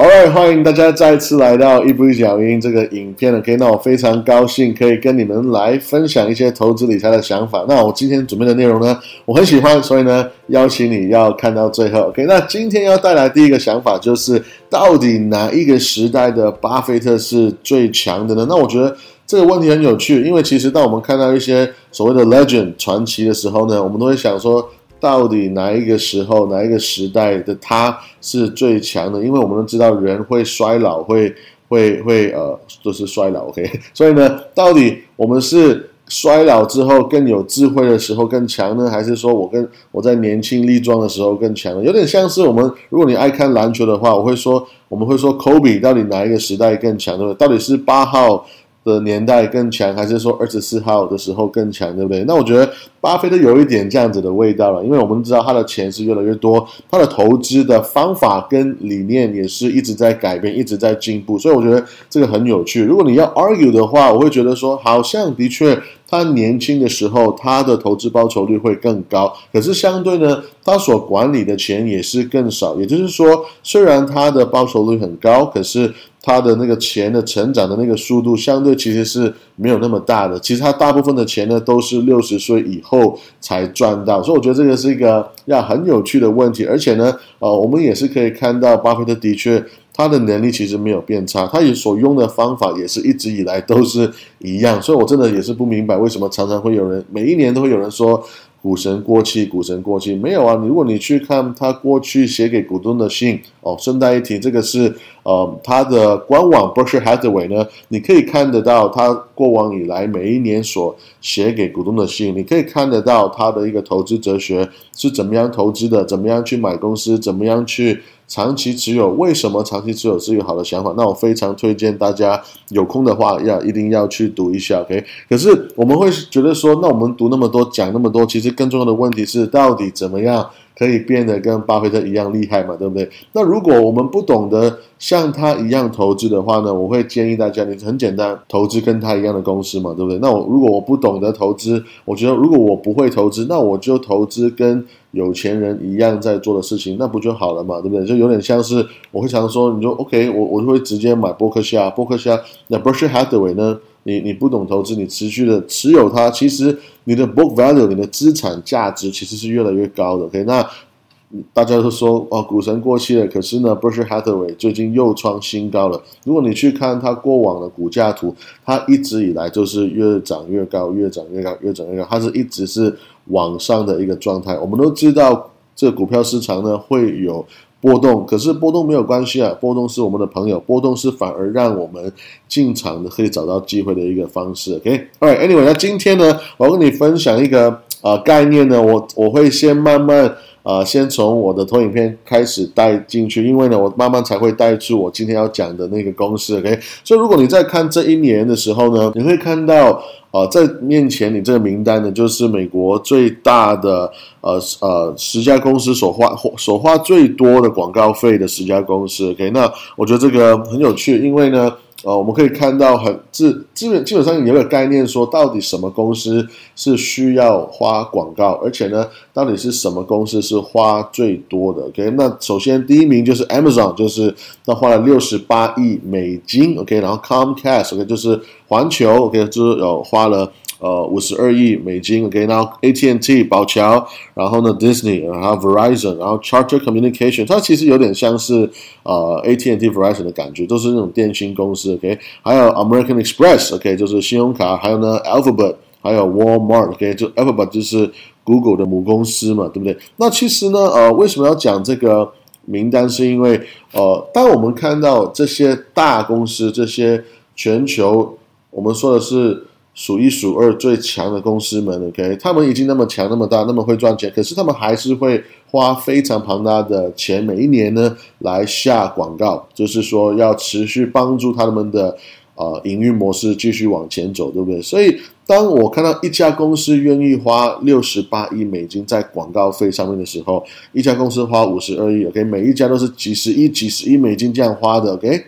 好，来欢迎大家再次来到一步一脚印这个影片 OK，那我非常高兴可以跟你们来分享一些投资理财的想法。那我今天准备的内容呢，我很喜欢，所以呢，邀请你要看到最后。OK，那今天要带来第一个想法就是，到底哪一个时代的巴菲特是最强的呢？那我觉得这个问题很有趣，因为其实当我们看到一些所谓的 legend 传奇的时候呢，我们都会想说。到底哪一个时候、哪一个时代的他是最强的？因为我们都知道人会衰老，会会会呃，就是衰老。OK，所以呢，到底我们是衰老之后更有智慧的时候更强呢，还是说我跟我在年轻力壮的时候更强呢？有点像是我们，如果你爱看篮球的话，我会说，我们会说，Kobe 到底哪一个时代更强？对不对？到底是八号？的年代更强，还是说二十四号的时候更强，对不对？那我觉得巴菲特有一点这样子的味道了，因为我们知道他的钱是越来越多，他的投资的方法跟理念也是一直在改变，一直在进步，所以我觉得这个很有趣。如果你要 argue 的话，我会觉得说，好像的确他年轻的时候他的投资报酬率会更高，可是相对呢，他所管理的钱也是更少。也就是说，虽然他的报酬率很高，可是。他的那个钱的成长的那个速度，相对其实是没有那么大的。其实他大部分的钱呢，都是六十岁以后才赚到。所以我觉得这个是一个要很有趣的问题。而且呢，呃，我们也是可以看到，巴菲特的确他的能力其实没有变差，他也所用的方法也是一直以来都是一样。所以我真的也是不明白，为什么常常会有人每一年都会有人说。股神过气，股神过气，没有啊！如果你去看他过去写给股东的信，哦，顺带一提，这个是呃他的官网 Berkshire Hathaway 呢，你可以看得到他过往以来每一年所写给股东的信，你可以看得到他的一个投资哲学是怎么样投资的，怎么样去买公司，怎么样去。长期持有，为什么长期持有是一个好的想法？那我非常推荐大家有空的话要一定要去读一下，OK？可是我们会觉得说，那我们读那么多，讲那么多，其实更重要的问题是，到底怎么样？可以变得跟巴菲特一样厉害嘛？对不对？那如果我们不懂得像他一样投资的话呢？我会建议大家，你很简单，投资跟他一样的公司嘛，对不对？那我如果我不懂得投资，我觉得如果我不会投资，那我就投资跟有钱人一样在做的事情，那不就好了嘛？对不对？就有点像是我会常说，你说 OK，我我就会直接买波克夏，波克夏那 Berkshire Hathaway 呢？你你不懂投资，你持续的持有它，其实你的 book value，你的资产价值其实是越来越高的。OK，那大家都说哦，股神过气了，可是呢 b e r s h e Hathaway 最近又创新高了。如果你去看它过往的股价图，它一直以来就是越涨越高，越涨越高，越涨越高，它是一直是往上的一个状态。我们都知道，这股票市场呢会有。波动，可是波动没有关系啊，波动是我们的朋友，波动是反而让我们进场的可以找到机会的一个方式。OK，Alright，Anyway，那今天呢，我要跟你分享一个呃概念呢，我我会先慢慢。啊，先从我的投影片开始带进去，因为呢，我慢慢才会带出我今天要讲的那个公式。OK，所以如果你在看这一年的时候呢，你会看到，呃，在面前你这个名单呢，就是美国最大的呃呃十家公司所花所花最多的广告费的十家公司。OK，那我觉得这个很有趣，因为呢。呃，我们可以看到很基基本基本上有个概念说，到底什么公司是需要花广告，而且呢，到底是什么公司是花最多的？OK，那首先第一名就是 Amazon，就是那花了六十八亿美金，OK，然后 Comcast，OK，就是环球，OK，就是有花了。呃，五十二亿美金，OK，然后 AT&T 宝桥，然后呢 Disney，然后 Verizon，然后 Charter Communication，它其实有点像是呃 AT&T Verizon 的感觉，都是那种电信公司，OK，还有 American Express，OK，就是信用卡，还有呢 Alphabet，还有 Walmart，OK，就 Alphabet 就是 Google 的母公司嘛，对不对？那其实呢，呃，为什么要讲这个名单？是因为呃，当我们看到这些大公司，这些全球，我们说的是。数一数二最强的公司们，OK，他们已经那么强、那么大、那么会赚钱，可是他们还是会花非常庞大的钱，每一年呢来下广告，就是说要持续帮助他们的呃营运模式继续往前走，对不对？所以当我看到一家公司愿意花六十八亿美金在广告费上面的时候，一家公司花五十二亿，OK，每一家都是几十亿、几十亿美金这样花的，OK，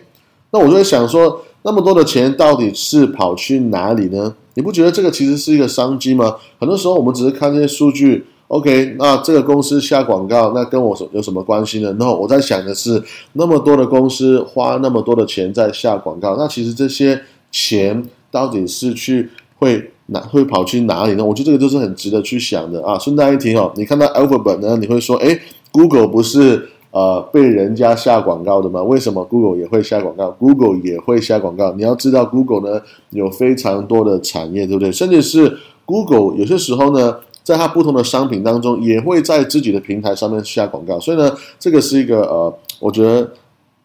那我就会想说，那么多的钱到底是跑去哪里呢？你不觉得这个其实是一个商机吗？很多时候我们只是看这些数据，OK，那这个公司下广告，那跟我有什么关系呢？那我在想的是，那么多的公司花那么多的钱在下广告，那其实这些钱到底是去会哪会跑去哪里呢？我觉得这个都是很值得去想的啊。顺带一提哦，你看到 Alphabet 呢，你会说，哎，Google 不是呃被人家下广告的吗？为什么 Google 也会下广告？Google 也会下广告。你要知道，Google 呢有非常多的产业，对不对？甚至是 Google 有些时候呢。在它不同的商品当中，也会在自己的平台上面下广告，所以呢，这个是一个呃，我觉得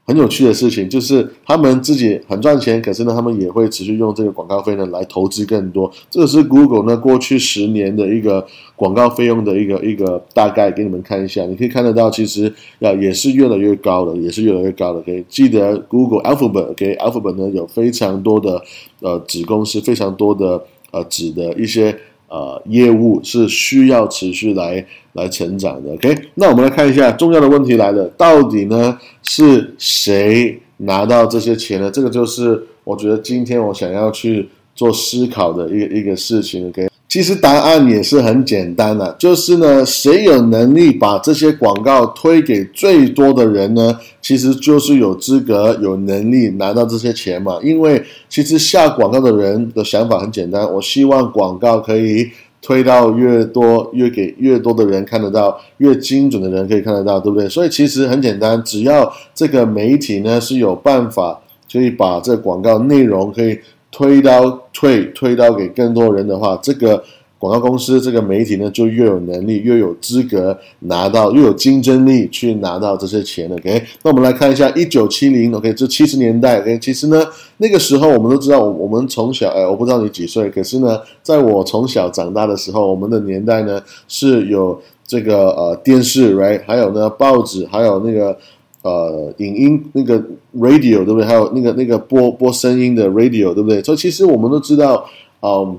很有趣的事情，就是他们自己很赚钱，可是呢，他们也会持续用这个广告费呢来投资更多。这个是 Google 呢过去十年的一个广告费用的一个一个大概，给你们看一下，你可以看得到，其实要也是越来越高了，也是越来越高了。可以记得 Google Alphabet，OK，Alphabet 呢有非常多的呃子公司，非常多的呃子的一些。呃，业务是需要持续来来成长的。OK，那我们来看一下重要的问题来了，到底呢是谁拿到这些钱呢？这个就是我觉得今天我想要去做思考的一个一个事情。OK。其实答案也是很简单的，就是呢，谁有能力把这些广告推给最多的人呢？其实就是有资格、有能力拿到这些钱嘛。因为其实下广告的人的想法很简单，我希望广告可以推到越多、越给越多的人看得到，越精准的人可以看得到，对不对？所以其实很简单，只要这个媒体呢是有办法可以把这广告内容可以。推到推推到给更多人的话，这个广告公司这个媒体呢，就越有能力，越有资格拿到，越有竞争力去拿到这些钱。OK，那我们来看一下一九七零，OK，这七十年代，OK，其实呢，那个时候我们都知道，我我们从小，哎，我不知道你几岁，可是呢，在我从小长大的时候，我们的年代呢是有这个呃电视，Right，还有呢报纸，还有那个。呃，影音那个 radio 对不对？还有那个那个播播声音的 radio 对不对？所以其实我们都知道，嗯，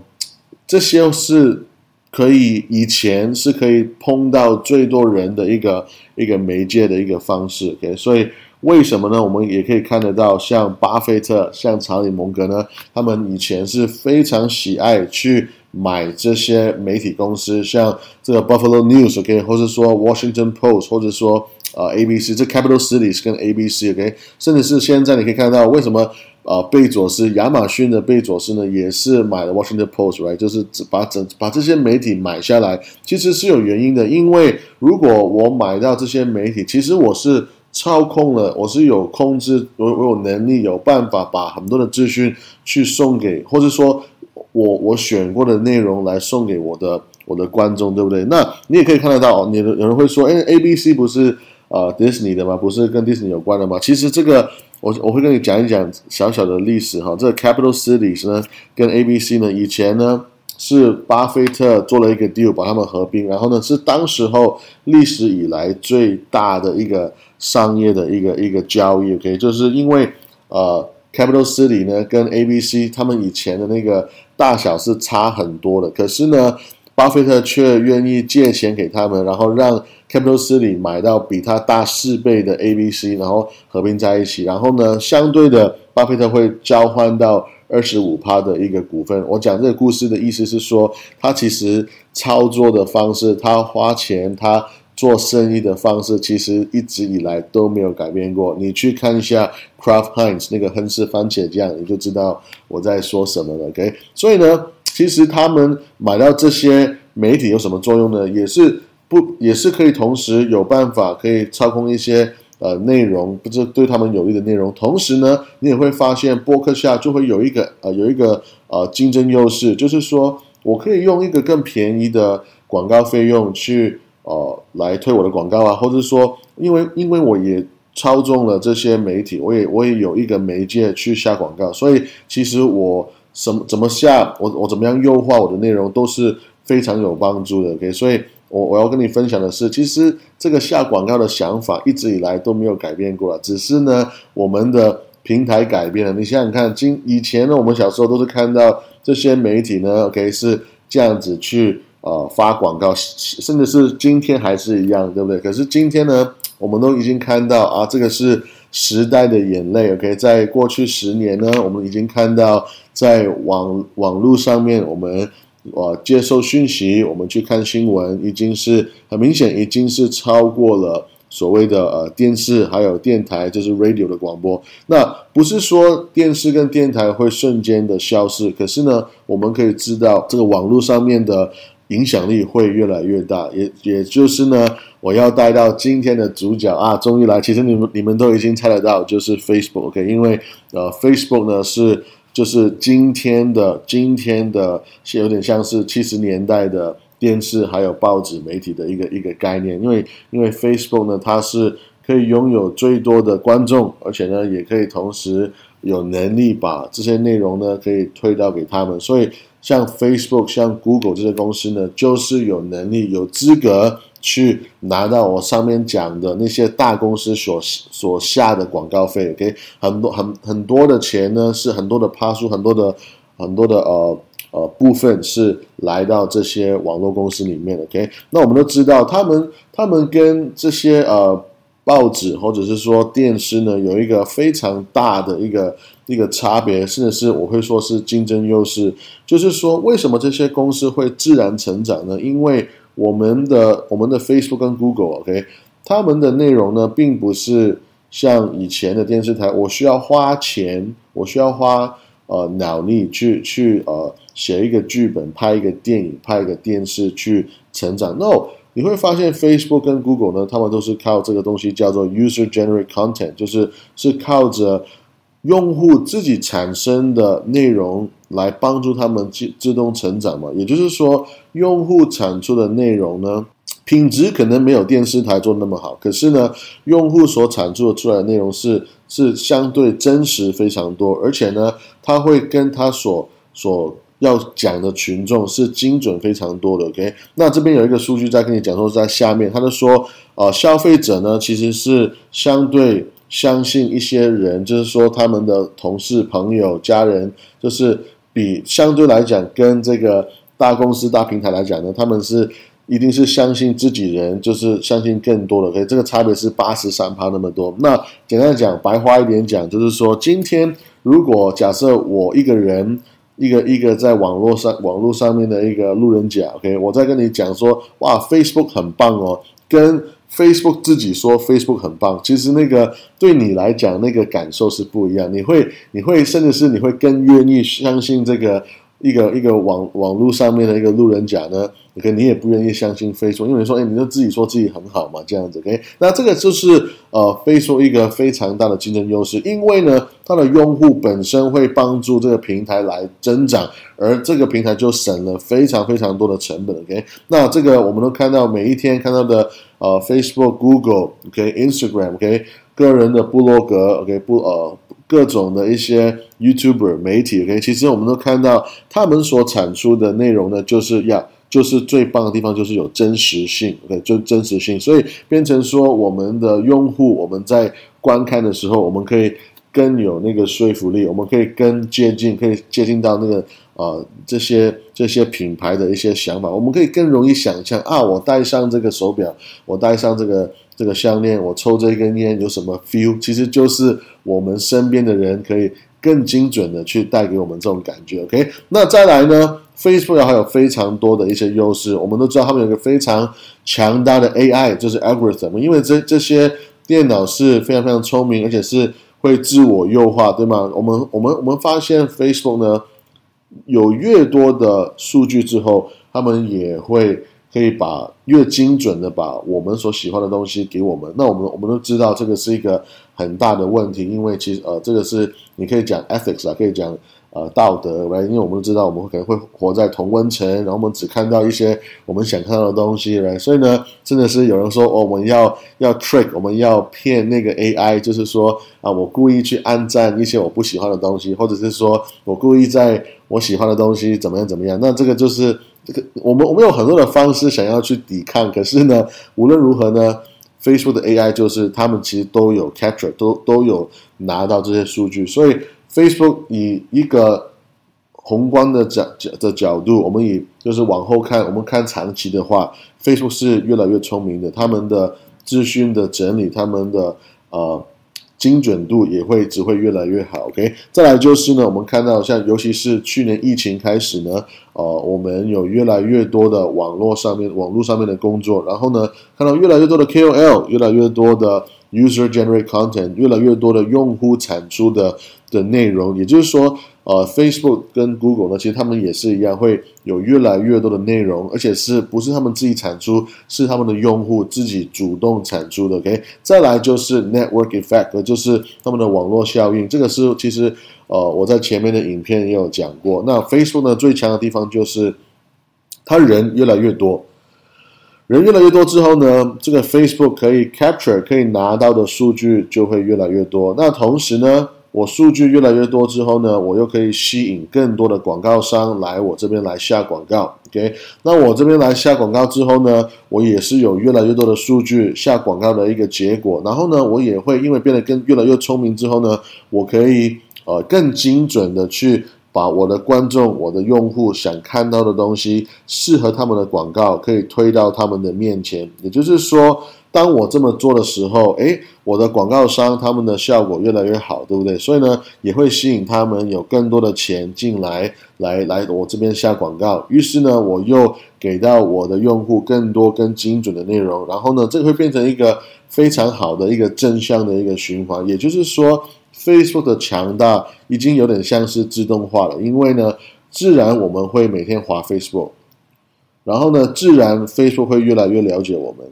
这些是可以以前是可以碰到最多人的一个一个媒介的一个方式。OK，所以为什么呢？我们也可以看得到，像巴菲特、像查理蒙格呢，他们以前是非常喜爱去买这些媒体公司，像这个 Buffalo News OK，或者说 Washington Post，或者说。啊，A B C 这 Capital Cities 跟 A B C，OK，甚至是现在你可以看到，为什么啊贝佐斯亚马逊的贝佐斯呢，也是买了 Washington Post，right？就是把整把这些媒体买下来，其实是有原因的。因为如果我买到这些媒体，其实我是操控了，我是有控制，我我有能力有办法把很多的资讯去送给，或者说我我选过的内容来送给我的我的观众，对不对？那你也可以看得到，你有人会说，哎，A B C 不是不是。啊，Disney 的吗？不是跟 Disney 有关的吗？其实这个我我会跟你讲一讲小小的历史哈。这个 Capital Cities 呢，跟 ABC 呢，以前呢是巴菲特做了一个 deal，把他们合并，然后呢是当时候历史以来最大的一个商业的一个一个交易。OK，就是因为呃 Capital City 呢跟 ABC 他们以前的那个大小是差很多的，可是呢。巴菲特却愿意借钱给他们，然后让 Capital City 买到比它大四倍的 ABC，然后合并在一起。然后呢，相对的，巴菲特会交换到二十五趴的一个股份。我讲这个故事的意思是说，他其实操作的方式，他花钱，他做生意的方式，其实一直以来都没有改变过。你去看一下 Kraft Heinz 那个亨氏番茄酱，你就知道我在说什么了。OK，所以呢。其实他们买到这些媒体有什么作用呢？也是不也是可以同时有办法可以操控一些呃内容，不是对他们有利的内容。同时呢，你也会发现播客下就会有一个呃有一个呃竞争优势，就是说我可以用一个更便宜的广告费用去呃来推我的广告啊，或者说因为因为我也操纵了这些媒体，我也我也有一个媒介去下广告，所以其实我。什么怎么下我我怎么样优化我的内容都是非常有帮助的，OK，所以我我要跟你分享的是，其实这个下广告的想法一直以来都没有改变过了，只是呢我们的平台改变了。你想想看，今以前呢我们小时候都是看到这些媒体呢，OK 是这样子去呃发广告，甚至是今天还是一样，对不对？可是今天呢，我们都已经看到啊，这个是时代的眼泪，OK，在过去十年呢，我们已经看到。在网网络上面，我们呃接受讯息，我们去看新闻，已经是很明显，已经是超过了所谓的呃电视还有电台，就是 radio 的广播。那不是说电视跟电台会瞬间的消失，可是呢，我们可以知道这个网络上面的影响力会越来越大，也也就是呢。我要带到今天的主角啊，终于来！其实你们你们都已经猜得到，就是 Facebook，OK？因为呃，Facebook 呢是就是今天的今天的，是有点像是七十年代的电视还有报纸媒体的一个一个概念。因为因为 Facebook 呢，它是可以拥有最多的观众，而且呢，也可以同时有能力把这些内容呢可以推到给他们。所以像 Facebook、像 Google 这些公司呢，就是有能力、有资格。去拿到我上面讲的那些大公司所所下的广告费，OK，很多很很多的钱呢，是很多的趴数，很多的很多的呃呃部分是来到这些网络公司里面，OK，那我们都知道，他们他们跟这些呃报纸或者是说电视呢，有一个非常大的一个一个差别，甚至是我会说是竞争优势，就是说为什么这些公司会自然成长呢？因为我们的我们的 Facebook 跟 Google，OK，他们的内容呢，并不是像以前的电视台，我需要花钱，我需要花呃脑力去去呃写一个剧本，拍一个电影，拍一个电视去成长。No，你会发现 Facebook 跟 Google 呢，他们都是靠这个东西叫做 User Generate Content，就是是靠着。用户自己产生的内容来帮助他们自自动成长嘛？也就是说，用户产出的内容呢，品质可能没有电视台做那么好，可是呢，用户所产出的出来的内容是是相对真实非常多，而且呢，他会跟他所所要讲的群众是精准非常多的。OK，那这边有一个数据在跟你讲说，在下面，他就说，呃，消费者呢其实是相对。相信一些人，就是说他们的同事、朋友、家人，就是比相对来讲，跟这个大公司、大平台来讲呢，他们是一定是相信自己人，就是相信更多的。，OK？这个差别是八十三趴那么多。那简单讲，白话一点讲，就是说，今天如果假设我一个人，一个一个在网络上网络上面的一个路人甲，OK，我在跟你讲说，哇，Facebook 很棒哦，跟 Facebook 自己说 Facebook 很棒，其实那个对你来讲那个感受是不一样。你会，你会，甚至是你会更愿意相信这个一个一个网网络上面的一个路人甲呢？可你也不愿意相信飞说因为你说，哎，你就自己说自己很好嘛，这样子。OK，那这个就是呃飞说一个非常大的竞争优势，因为呢，它的用户本身会帮助这个平台来增长，而这个平台就省了非常非常多的成本。OK，那这个我们都看到每一天看到的。呃，Facebook、Google、OK、Instagram、OK，个人的部落格、OK，不呃，各种的一些 YouTuber 媒体，OK，其实我们都看到他们所产出的内容呢，就是要就是最棒的地方，就是有真实性，OK，就真实性，所以变成说我们的用户，我们在观看的时候，我们可以更有那个说服力，我们可以更接近，可以接近到那个。啊，这些这些品牌的一些想法，我们可以更容易想象啊。我戴上这个手表，我戴上这个这个项链，我抽这根烟有什么 feel？其实就是我们身边的人可以更精准的去带给我们这种感觉。OK，那再来呢？Facebook 还有非常多的一些优势，我们都知道他们有一个非常强大的 AI，就是 algorithm，因为这这些电脑是非常非常聪明，而且是会自我优化，对吗？我们我们我们发现 Facebook 呢。有越多的数据之后，他们也会可以把越精准的把我们所喜欢的东西给我们。那我们我们都知道这个是一个很大的问题，因为其实呃，这个是你可以讲 ethics 啊，可以讲。呃，道德来，因为我们都知道，我们可能会活在同温层，然后我们只看到一些我们想看到的东西来，所以呢，真的是有人说，哦，我们要要 trick，我们要骗那个 AI，就是说啊，我故意去按赞一些我不喜欢的东西，或者是说我故意在我喜欢的东西怎么样怎么样，那这个就是我们我们有很多的方式想要去抵抗，可是呢，无论如何呢，Facebook 的 AI 就是他们其实都有 capture，都都有拿到这些数据，所以。Facebook 以一个宏观的角角的角度，我们以就是往后看，我们看长期的话，Facebook 是越来越聪明的。他们的资讯的整理，他们的呃精准度也会只会越来越好。OK，再来就是呢，我们看到像尤其是去年疫情开始呢，呃，我们有越来越多的网络上面网络上面的工作，然后呢，看到越来越多的 KOL，越来越多的 user generate content，越来越多的用户产出的的内容，也就是说。呃，Facebook 跟 Google 呢，其实他们也是一样，会有越来越多的内容，而且是不是他们自己产出，是他们的用户自己主动产出的。OK，再来就是 Network Effect，就是他们的网络效应。这个是其实呃，我在前面的影片也有讲过。那 Facebook 呢，最强的地方就是他人越来越多，人越来越多之后呢，这个 Facebook 可以 capture 可以拿到的数据就会越来越多。那同时呢？我数据越来越多之后呢，我又可以吸引更多的广告商来我这边来下广告。OK，那我这边来下广告之后呢，我也是有越来越多的数据下广告的一个结果。然后呢，我也会因为变得更越来越聪明之后呢，我可以呃更精准的去把我的观众、我的用户想看到的东西，适合他们的广告，可以推到他们的面前。也就是说。当我这么做的时候，诶，我的广告商他们的效果越来越好，对不对？所以呢，也会吸引他们有更多的钱进来，来来我这边下广告。于是呢，我又给到我的用户更多更精准的内容，然后呢，这会变成一个非常好的一个正向的一个循环。也就是说，Facebook 的强大已经有点像是自动化了，因为呢，自然我们会每天滑 Facebook，然后呢，自然 Facebook 会越来越了解我们。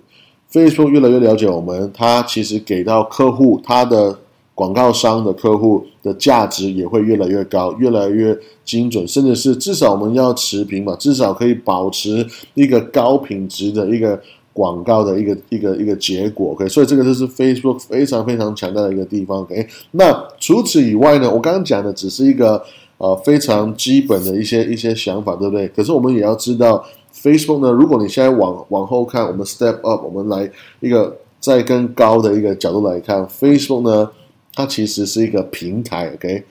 Facebook 越来越了解我们，它其实给到客户，它的广告商的客户的价值也会越来越高，越来越精准，甚至是至少我们要持平嘛，至少可以保持一个高品质的一个广告的一个一个一个结果。OK，所以这个就是 Facebook 非常非常强大的一个地方。OK，那除此以外呢，我刚刚讲的只是一个呃非常基本的一些一些想法，对不对？可是我们也要知道。Facebook 呢？如果你现在往往后看，我们 step up，我们来一个再更高的一个角度来看，Facebook 呢，它其实是一个平台，OK？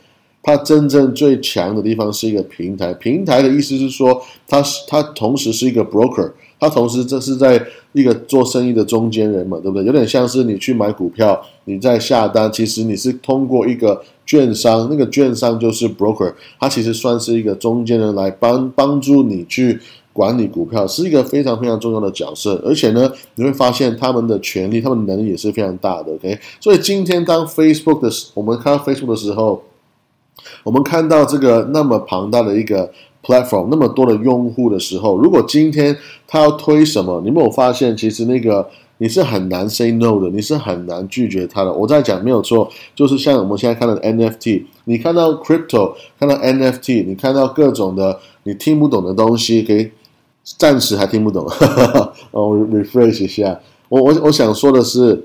它真正最强的地方是一个平台。平台的意思是说，它是它同时是一个 broker，它同时这是在一个做生意的中间人嘛，对不对？有点像是你去买股票，你在下单，其实你是通过一个券商，那个券商就是 broker，它其实算是一个中间人来帮帮助你去。管理股票是一个非常非常重要的角色，而且呢，你会发现他们的权利、他们能力也是非常大的。OK，所以今天当 Facebook 的我们看到 Facebook 的时候，我们看到这个那么庞大的一个 platform，那么多的用户的时候，如果今天他要推什么，你没有发现其实那个你是很难 say no 的，你是很难拒绝他的。我在讲没有错，就是像我们现在看到的 NFT，你看到 crypto，看到 NFT，你看到各种的你听不懂的东西，可以。暂时还听不懂，我 refresh 一下。我我我想说的是，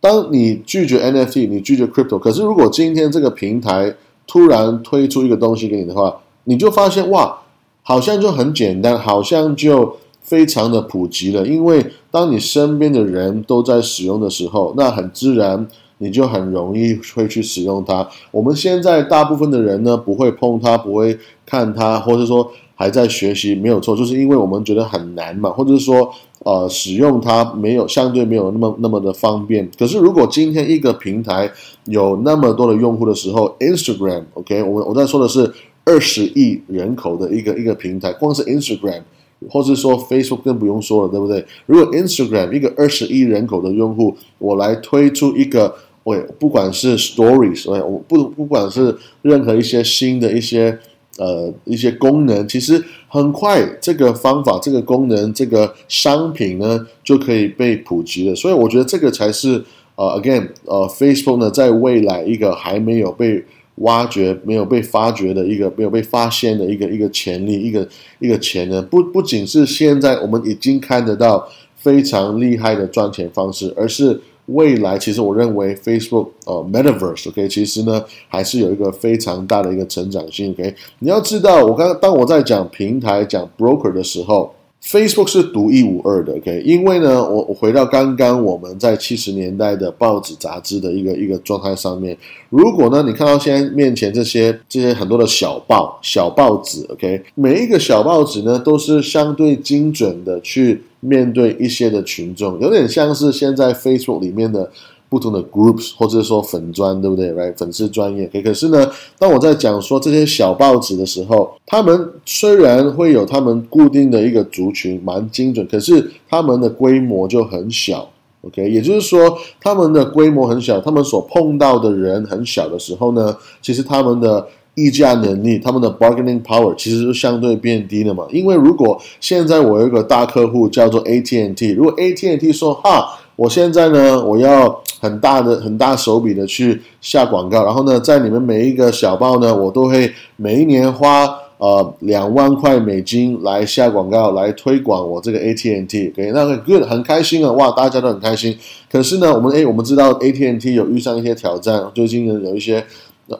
当你拒绝 NFT，你拒绝 crypto，可是如果今天这个平台突然推出一个东西给你的话，你就发现哇，好像就很简单，好像就非常的普及了。因为当你身边的人都在使用的时候，那很自然，你就很容易会去使用它。我们现在大部分的人呢，不会碰它，不会看它，或者说。还在学习没有错，就是因为我们觉得很难嘛，或者是说，呃，使用它没有相对没有那么那么的方便。可是如果今天一个平台有那么多的用户的时候，Instagram，OK，我我在说的是二十亿人口的一个一个平台，光是 Instagram，或是说 Facebook 更不用说了，对不对？如果 Instagram 一个二十亿人口的用户，我来推出一个，喂，不管是 Stories，喂，我不不管是任何一些新的一些。呃，一些功能其实很快，这个方法、这个功能、这个商品呢，就可以被普及了。所以我觉得这个才是呃，again，呃，Facebook 呢，在未来一个还没有被挖掘、没有被发掘的一个、没有被发现的一个一个潜力、一个一个潜能。不不仅是现在我们已经看得到非常厉害的赚钱方式，而是。未来其实我认为 Facebook 呃 Metaverse OK 其实呢还是有一个非常大的一个成长性 OK 你要知道我刚刚当我在讲平台讲 broker 的时候。Facebook 是独一无二的，OK？因为呢，我我回到刚刚我们在七十年代的报纸杂志的一个一个状态上面。如果呢，你看到现在面前这些这些很多的小报小报纸，OK？每一个小报纸呢，都是相对精准的去面对一些的群众，有点像是现在 Facebook 里面的不同的 groups，或者说粉专，对不对？Right，粉丝专业。可可是呢，当我在讲说这些小报纸的时候，他们虽然会有他们固定的一个族群，蛮精准，可是他们的规模就很小。OK，也就是说，他们的规模很小，他们所碰到的人很小的时候呢，其实他们的议价能力，他们的 bargaining power 其实是相对变低的嘛。因为如果现在我有一个大客户叫做 AT&T，如果 AT&T 说哈，我现在呢，我要很大的、很大手笔的去下广告，然后呢，在你们每一个小报呢，我都会每一年花。呃，两万块美金来下广告，来推广我这个 AT&T，OK，那个 good 很开心啊，哇，大家都很开心。可是呢，我们诶，我们知道 AT&T 有遇上一些挑战，最近呢有一些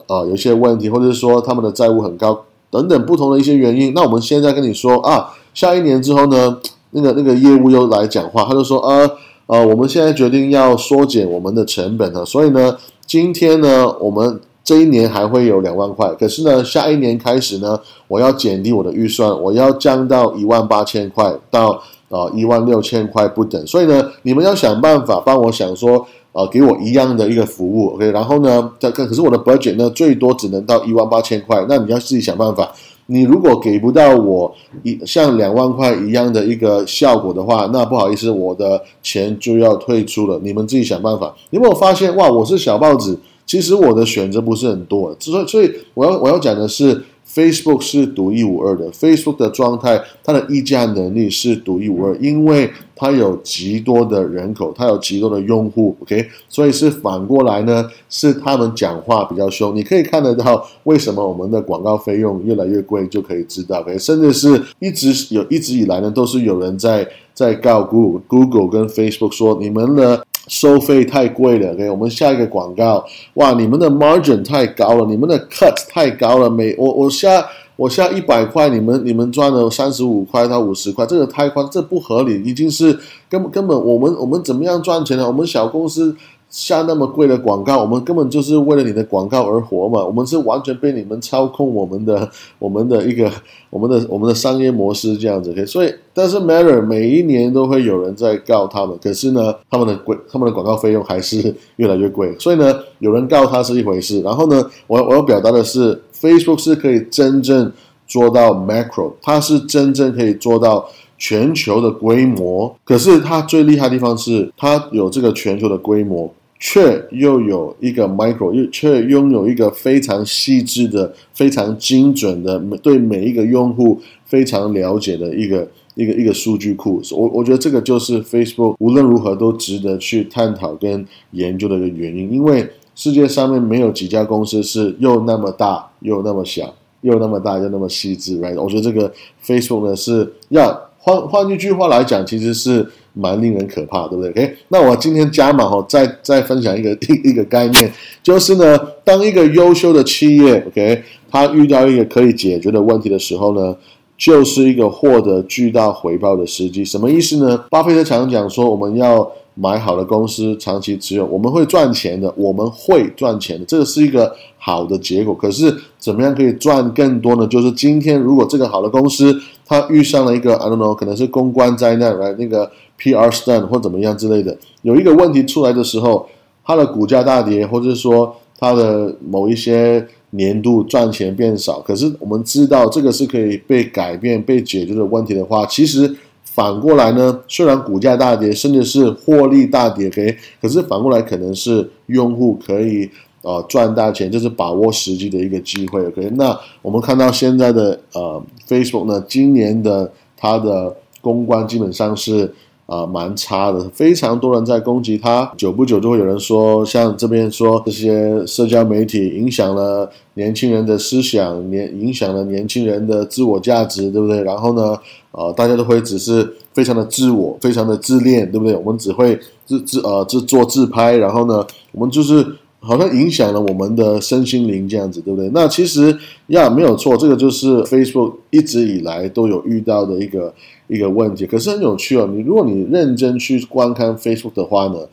呃有一些问题，或者是说他们的债务很高等等不同的一些原因。那我们现在跟你说啊，下一年之后呢，那个那个业务又来讲话，他就说呃呃，我们现在决定要缩减我们的成本了，所以呢，今天呢，我们。这一年还会有两万块，可是呢，下一年开始呢，我要减低我的预算，我要降到一万八千块到呃一万六千块不等。所以呢，你们要想办法帮我想说，呃，给我一样的一个服务，OK？然后呢，再看，可是我的 budget 呢，最多只能到一万八千块，那你要自己想办法。你如果给不到我一像两万块一样的一个效果的话，那不好意思，我的钱就要退出了。你们自己想办法。有没有发现哇？我是小报纸。其实我的选择不是很多，所以所以我要我要讲的是，Facebook 是独一无二的。Facebook 的状态，它的议价能力是独一无二，因为它有极多的人口，它有极多的用户。OK，所以是反过来呢，是他们讲话比较凶。你可以看得到为什么我们的广告费用越来越贵，就可以知道。OK，甚至是一直有一直以来呢，都是有人在在告 Google Google 跟 Facebook 说你们呢。收费太贵了给我们下一个广告，哇，你们的 margin 太高了，你们的 cut 太高了，每我我下我下一百块，你们你们赚了三十五块到五十块，这个太宽，这不合理，已经是根根本我们我们怎么样赚钱呢？我们小公司。下那么贵的广告，我们根本就是为了你的广告而活嘛？我们是完全被你们操控我们的、我们的一个、我们的、我们的商业模式这样子。所以，但是 Matter 每一年都会有人在告他们，可是呢，他们的贵、他们的广告费用还是越来越贵。所以呢，有人告他是一回事，然后呢，我我要表达的是，Facebook 是可以真正做到 Macro，它是真正可以做到全球的规模。可是它最厉害的地方是，它有这个全球的规模。却又有一个 micro，又却拥有一个非常细致的、非常精准的，对每一个用户非常了解的一个一个一个数据库。我我觉得这个就是 Facebook 无论如何都值得去探讨跟研究的一个原因，因为世界上面没有几家公司是又那么大又那么小，又那么大又那么细致，right？我觉得这个 Facebook 呢是要换换一句话来讲，其实是。蛮令人可怕，对不对？OK，那我今天加码哈，再再分享一个 一一个概念，就是呢，当一个优秀的企业，OK，它遇到一个可以解决的问题的时候呢，就是一个获得巨大回报的时机。什么意思呢？巴菲特常讲说，我们要买好的公司长期持有，我们会赚钱的，我们会赚钱的，这个是一个好的结果。可是怎么样可以赚更多呢？就是今天如果这个好的公司它遇上了一个 I don't know，可能是公关灾难，来那个。P.R. stand 或怎么样之类的，有一个问题出来的时候，它的股价大跌，或者说它的某一些年度赚钱变少。可是我们知道这个是可以被改变、被解决的问题的话，其实反过来呢，虽然股价大跌，甚至是获利大跌，可以，可是反过来可能是用户可以呃赚大钱，就是把握时机的一个机会。OK，那我们看到现在的呃 Facebook 呢，今年的它的公关基本上是。啊，蛮差的，非常多人在攻击他。久不久就会有人说，像这边说这些社交媒体影响了年轻人的思想，年影响了年轻人的自我价值，对不对？然后呢，呃，大家都会只是非常的自我，非常的自恋，对不对？我们只会自自呃自做自拍，然后呢，我们就是好像影响了我们的身心灵这样子，对不对？那其实呀，没有错，这个就是 Facebook 一直以来都有遇到的一个。一个问题，可是很有趣哦。你如果你认真去观看 Facebook 的话呢，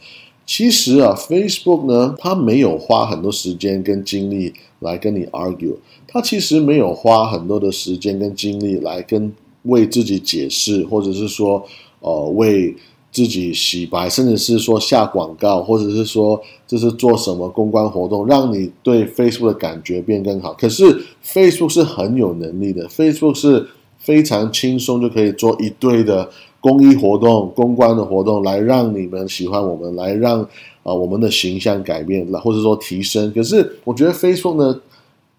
其实啊，Facebook 呢，它没有花很多时间跟精力来跟你 argue，它其实没有花很多的时间跟精力来跟为自己解释，或者是说，呃，为自己洗白，甚至是说下广告，或者是说这是做什么公关活动，让你对 Facebook 的感觉变更好。可是 Facebook 是很有能力的，Facebook 是非常轻松就可以做一堆的公益活动、公关的活动，来让你们喜欢我们，来让啊我们的形象改变，或者说提升。可是我觉得 Facebook 呢？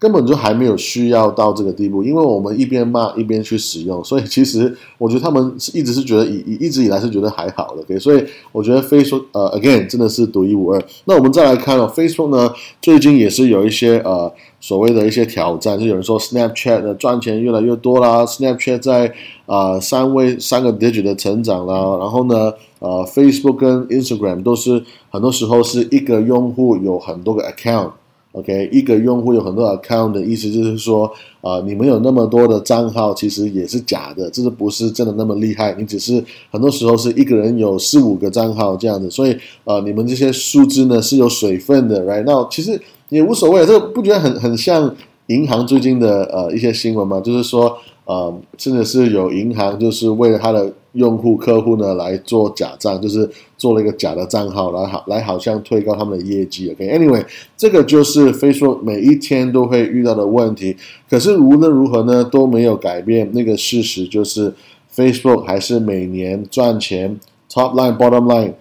根本就还没有需要到这个地步，因为我们一边骂一边去使用，所以其实我觉得他们是一直是觉得以一直以来是觉得还好的，对，所以我觉得 Facebook 呃 again 真的是独一无二。那我们再来看哦，Facebook 呢最近也是有一些呃所谓的一些挑战，就有人说 Snapchat 的赚钱越来越多啦，Snapchat 在啊三位三个 digit 的成长啦，然后呢呃 Facebook 跟 Instagram 都是很多时候是一个用户有很多个 account。OK，一个用户有很多 account 的意思就是说，啊，你们有那么多的账号，其实也是假的，这是不是真的那么厉害？你只是很多时候是一个人有四五个账号这样子，所以，啊，你们这些数字呢是有水分的，right？那其实也无所谓，这个不觉得很很像银行最近的呃一些新闻吗？就是说。呃，甚至是有银行就是为了他的用户客户呢来做假账，就是做了一个假的账号来好来好像推高他们的业绩。OK，Anyway，这个就是 Facebook 每一天都会遇到的问题。可是无论如何呢，都没有改变那个事实，就是 Facebook 还是每年赚钱，Top line、Bottom line，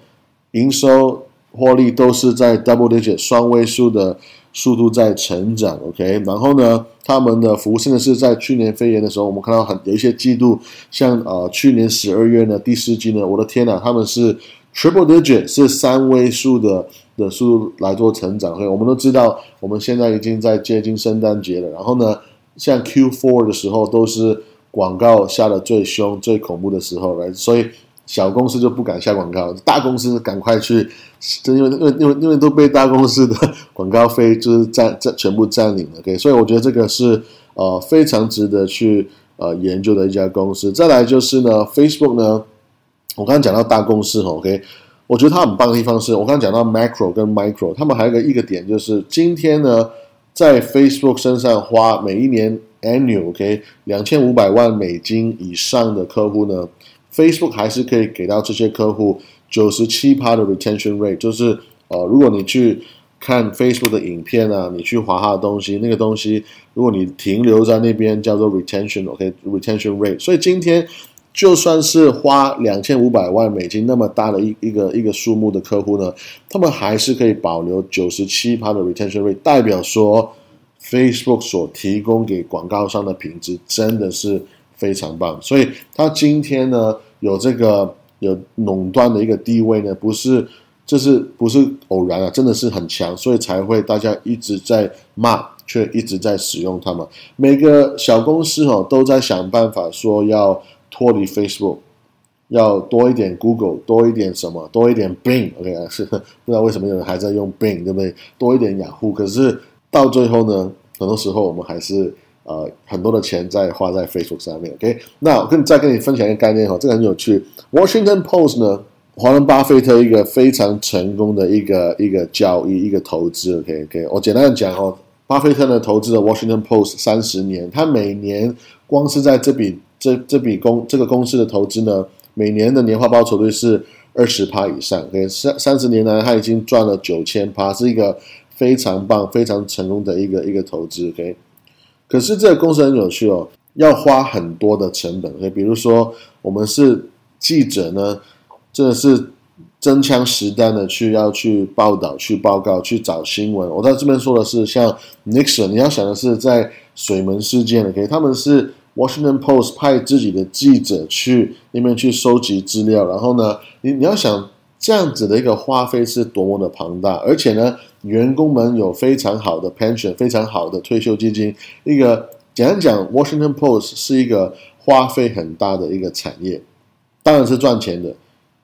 营收获利都是在 double digit 双位数的。速度在成长，OK，然后呢，他们的服务甚至是在去年肺炎的时候，我们看到很有一些季度，像呃去年十二月呢，第四季呢，我的天呐，他们是 triple digit，是三位数的的速度来做成长。所以我们都知道，我们现在已经在接近圣诞节了，然后呢，像 Q4 的时候都是广告下的最凶、最恐怖的时候来，所以。小公司就不敢下广告，大公司赶快去，就因为因为因为因为都被大公司的广告费就是占占全部占领了，OK，所以我觉得这个是呃非常值得去呃研究的一家公司。再来就是呢，Facebook 呢，我刚刚讲到大公司，OK，我觉得它很棒的地方是我刚刚讲到 Macro 跟 Micro，他们还有个一个点就是今天呢，在 Facebook 身上花每一年 Annual，OK，两千五百万美金以上的客户呢。Facebook 还是可以给到这些客户九十七趴的 retention rate，就是呃，如果你去看 Facebook 的影片啊，你去划它的东西，那个东西，如果你停留在那边叫做 retention，OK，retention rate。所以今天就算是花两千五百万美金那么大的一一个一个数目的客户呢，他们还是可以保留九十七趴的 retention rate，代表说 Facebook 所提供给广告商的品质真的是。非常棒，所以他今天呢有这个有垄断的一个地位呢，不是这是不是偶然啊？真的是很强，所以才会大家一直在骂，却一直在使用它们。每个小公司哦都在想办法说要脱离 Facebook，要多一点 Google，多一点什么，多一点 Bing。OK 啊，是 不知道为什么有人还在用 Bing，对不对？多一点雅虎，可是到最后呢，很多时候我们还是。呃，很多的钱在花在 Facebook 上面，OK？那我跟再跟你分享一个概念哈，这个很有趣。Washington Post 呢，华伦巴菲特一个非常成功的一个一个交易，一个投资，OK？OK？我简单的讲哦，巴菲特呢投资了 Washington Post 三十年，他每年光是在这笔这这笔公这个公司的投资呢，每年的年化报酬率是二十趴以上，OK？三三十年来他已经赚了九千趴，是一个非常棒、非常成功的一个一个投资，OK？可是这个公司很有趣哦，要花很多的成本。所以，比如说，我们是记者呢，真的是真枪实弹的去要去报道、去报告、去找新闻。我在这边说的是，像 Nixon，你要想的是在水门事件，OK，他们是 Washington Post 派自己的记者去那边去收集资料，然后呢，你你要想。这样子的一个花费是多么的庞大，而且呢，员工们有非常好的 pension，非常好的退休基金。一个简单讲，Washington Post 是一个花费很大的一个产业，当然是赚钱的。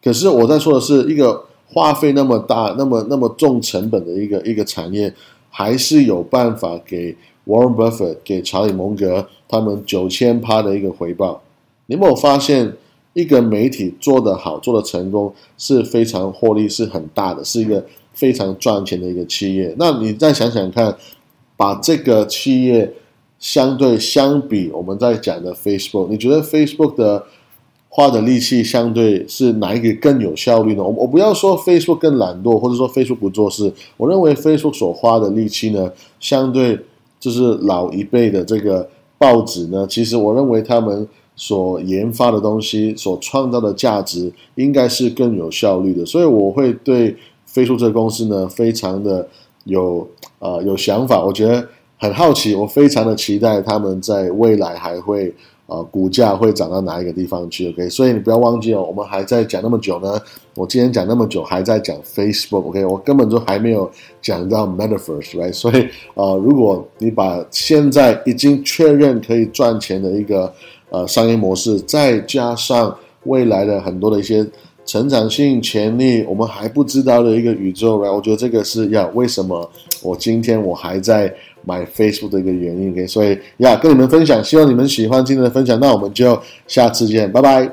可是我在说的是一个花费那么大、那么那么重成本的一个一个产业，还是有办法给 Warren Buffett、给查理蒙格他们九千趴的一个回报。你有没有发现？一个媒体做得好、做得成功，是非常获利是很大的，是一个非常赚钱的一个企业。那你再想想看，把这个企业相对相比，我们在讲的 Facebook，你觉得 Facebook 的花的力气相对是哪一个更有效率呢？我我不要说 Facebook 更懒惰，或者说 Facebook 不做事，我认为 Facebook 所花的力气呢，相对就是老一辈的这个报纸呢，其实我认为他们所研发的东西、所创造的价值，应该是更有效率的。所以我会对 Facebook 这个公司呢，非常的有呃有想法，我觉得很好奇，我非常的期待他们在未来还会。啊，股价会涨到哪一个地方去？OK，所以你不要忘记哦，我们还在讲那么久呢。我今天讲那么久，还在讲 Facebook，OK，我根本就还没有讲到 Metaverse，right？所以啊，如果你把现在已经确认可以赚钱的一个呃商业模式，再加上未来的很多的一些成长性潜力，我们还不知道的一个宇宙来我觉得这个是要为什么我今天我还在。买 Facebook 的一个原因所以呀，跟你们分享，希望你们喜欢今天的分享，那我们就下次见，拜拜。